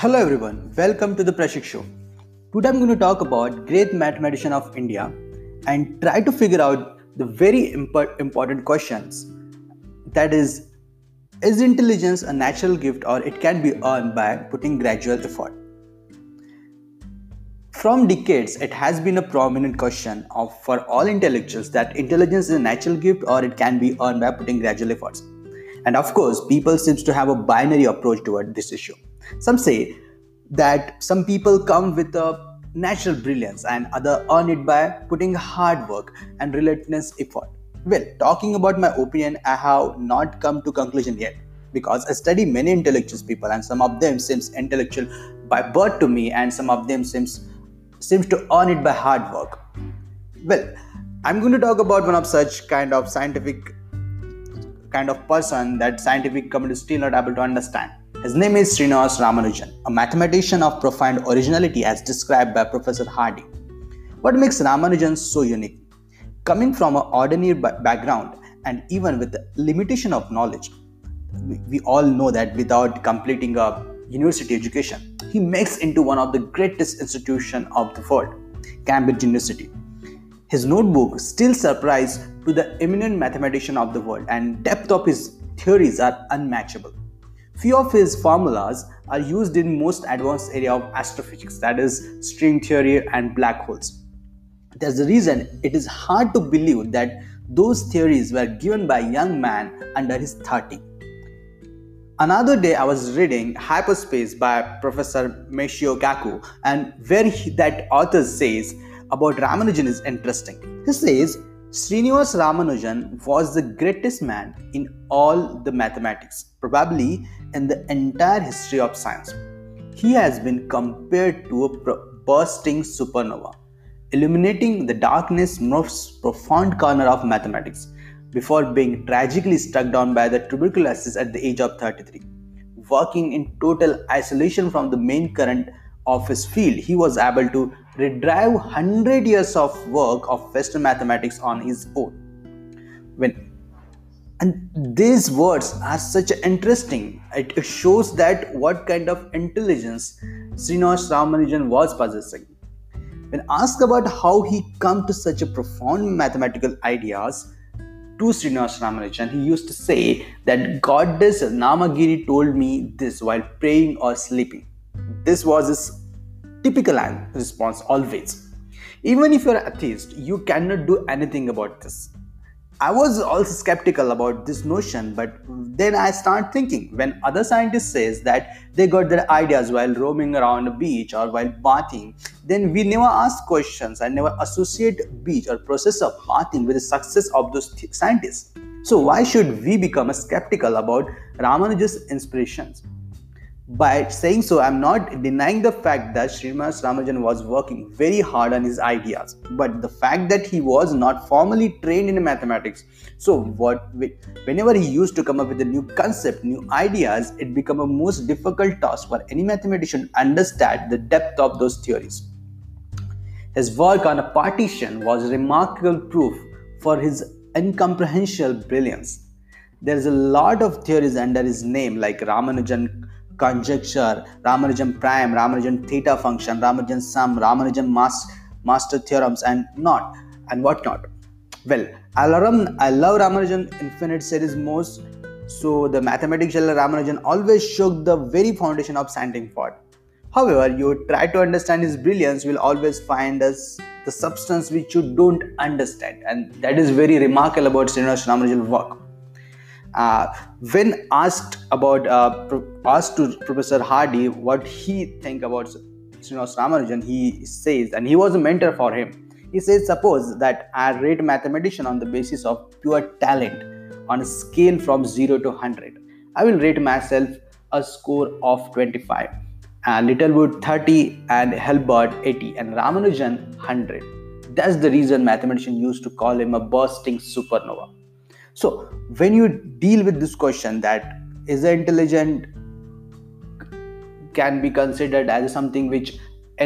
Hello everyone, welcome to the Prashik Show. Today I'm going to talk about great mathematician of India and try to figure out the very imp- important questions. That is, is intelligence a natural gift or it can be earned by putting gradual effort? From decades, it has been a prominent question of for all intellectuals that intelligence is a natural gift or it can be earned by putting gradual efforts. And of course, people seems to have a binary approach toward this issue. Some say that some people come with a natural brilliance and other earn it by putting hard work and relentless effort. Well, talking about my opinion, I have not come to conclusion yet because I study many intellectual people and some of them seems intellectual by birth to me and some of them seems seems to earn it by hard work. Well, I'm going to talk about one of such kind of scientific kind of person that scientific community is still not able to understand. His name is Srinivas Ramanujan, a mathematician of profound originality as described by Professor Hardy. What makes Ramanujan so unique? Coming from an ordinary background and even with the limitation of knowledge, we all know that without completing a university education, he makes into one of the greatest institution of the world, Cambridge University. His notebook still surprised to the eminent mathematician of the world, and depth of his theories are unmatchable. Few of his formulas are used in most advanced area of astrophysics, that is string theory and black holes. There's the reason it is hard to believe that those theories were given by a young man under his 30. Another day, I was reading Hyperspace by Professor Michio Kaku, and where he, that author says about Ramanujan is interesting. He says Srinivas Ramanujan was the greatest man in all the mathematics, probably in the entire history of science. He has been compared to a bursting supernova, illuminating the darkness most profound corner of mathematics before being tragically struck down by the tuberculosis at the age of 33. Working in total isolation from the main current of his field, he was able to redrive 100 years of work of Western mathematics on his own. When and these words are such interesting. It shows that what kind of intelligence Srinivas Ramanujan was possessing. When asked about how he come to such a profound mathematical ideas to Srinivas Ramanujan, he used to say that goddess Namagiri told me this while praying or sleeping. This was his typical response always. Even if you're atheist, you cannot do anything about this. I was also skeptical about this notion, but then I start thinking when other scientists says that they got their ideas while roaming around a beach or while bathing, then we never ask questions and never associate beach or process of bathing with the success of those th- scientists. So why should we become skeptical about Ramanujan's inspirations? By saying so, I'm not denying the fact that Srinivas Ramanujan was working very hard on his ideas, but the fact that he was not formally trained in mathematics. So, what whenever he used to come up with a new concept, new ideas, it became a most difficult task for any mathematician to understand the depth of those theories. His work on a partition was a remarkable proof for his incomprehensible brilliance. There is a lot of theories under his name, like Ramanujan conjecture, Ramanujan prime, Ramanujan theta function, Ramanujan sum, Ramanujan mass, master theorems, and not and whatnot. Well, I love, I love Ramanujan infinite series most. So the mathematical Ramanujan always shook the very foundation of scientific thought. However, you try to understand his brilliance, will always find us the substance which you don't understand, and that is very remarkable about Srinivas Ramanujan's work. Uh, when asked about uh, asked to Professor Hardy what he think about Srinivas Ramanujan, he says, and he was a mentor for him. He says, suppose that I rate mathematician on the basis of pure talent on a scale from 0 to 100. I will rate myself a score of 25, and Littlewood 30, and Hilbert 80, and Ramanujan 100. That's the reason mathematicians used to call him a bursting supernova. So when you deal with this question that is the intelligent can be considered as something which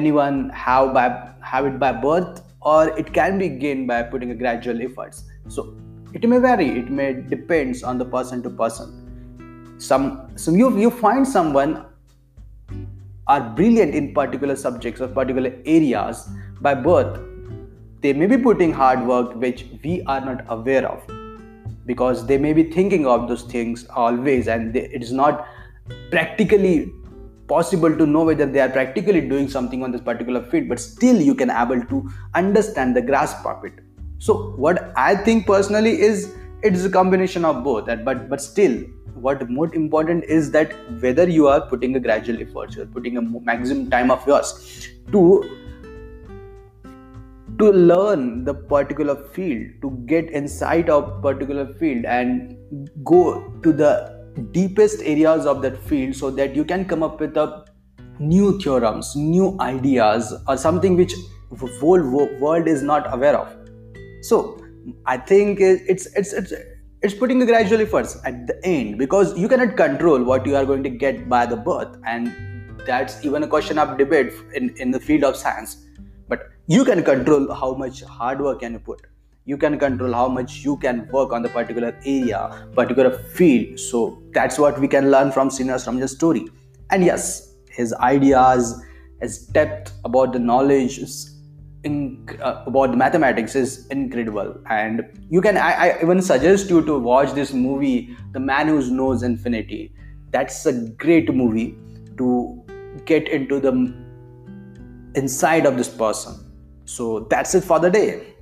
anyone have by have it by birth or it can be gained by putting a gradual efforts. So it may vary, it may depends on the person to person. Some some you you find someone are brilliant in particular subjects or particular areas by birth they may be putting hard work which we are not aware of because they may be thinking of those things always and they, it is not practically possible to know whether they are practically doing something on this particular field but still you can able to understand the grasp of it. So what i think personally is it's a combination of both but but still what more important is that whether you are putting a gradual effort you're putting a maximum time of yours to to learn the particular field to get inside of particular field and go to the deepest areas of that field so that you can come up with a new theorems new ideas or something which the whole world is not aware of. So i think it's it's it's it's putting a gradual efforts at the end because you cannot control what you are going to get by the birth and that's even a question of debate in, in the field of science you can control how much hard work can you put. You can control how much you can work on the particular area particular field. So that's what we can learn from Srinivas Ramanujan's story. And yes his ideas his depth about the knowledge uh, about the mathematics is incredible. And you can I, I even suggest you to watch this movie the man who knows infinity. That's a great movie to get into the inside of this person so that's it for the day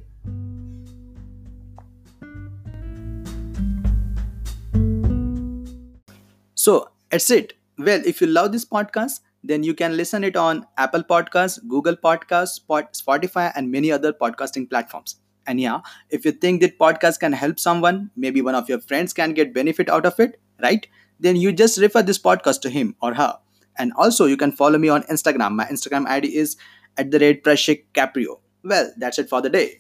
So that's it. Well, if you love this podcast, then you can listen it on Apple Podcasts, Google Podcasts, Spotify, and many other podcasting platforms. And yeah, if you think that podcast can help someone, maybe one of your friends can get benefit out of it, right? Then you just refer this podcast to him or her. And also, you can follow me on Instagram. My Instagram ID is at the rate Prashik Caprio. Well, that's it for the day.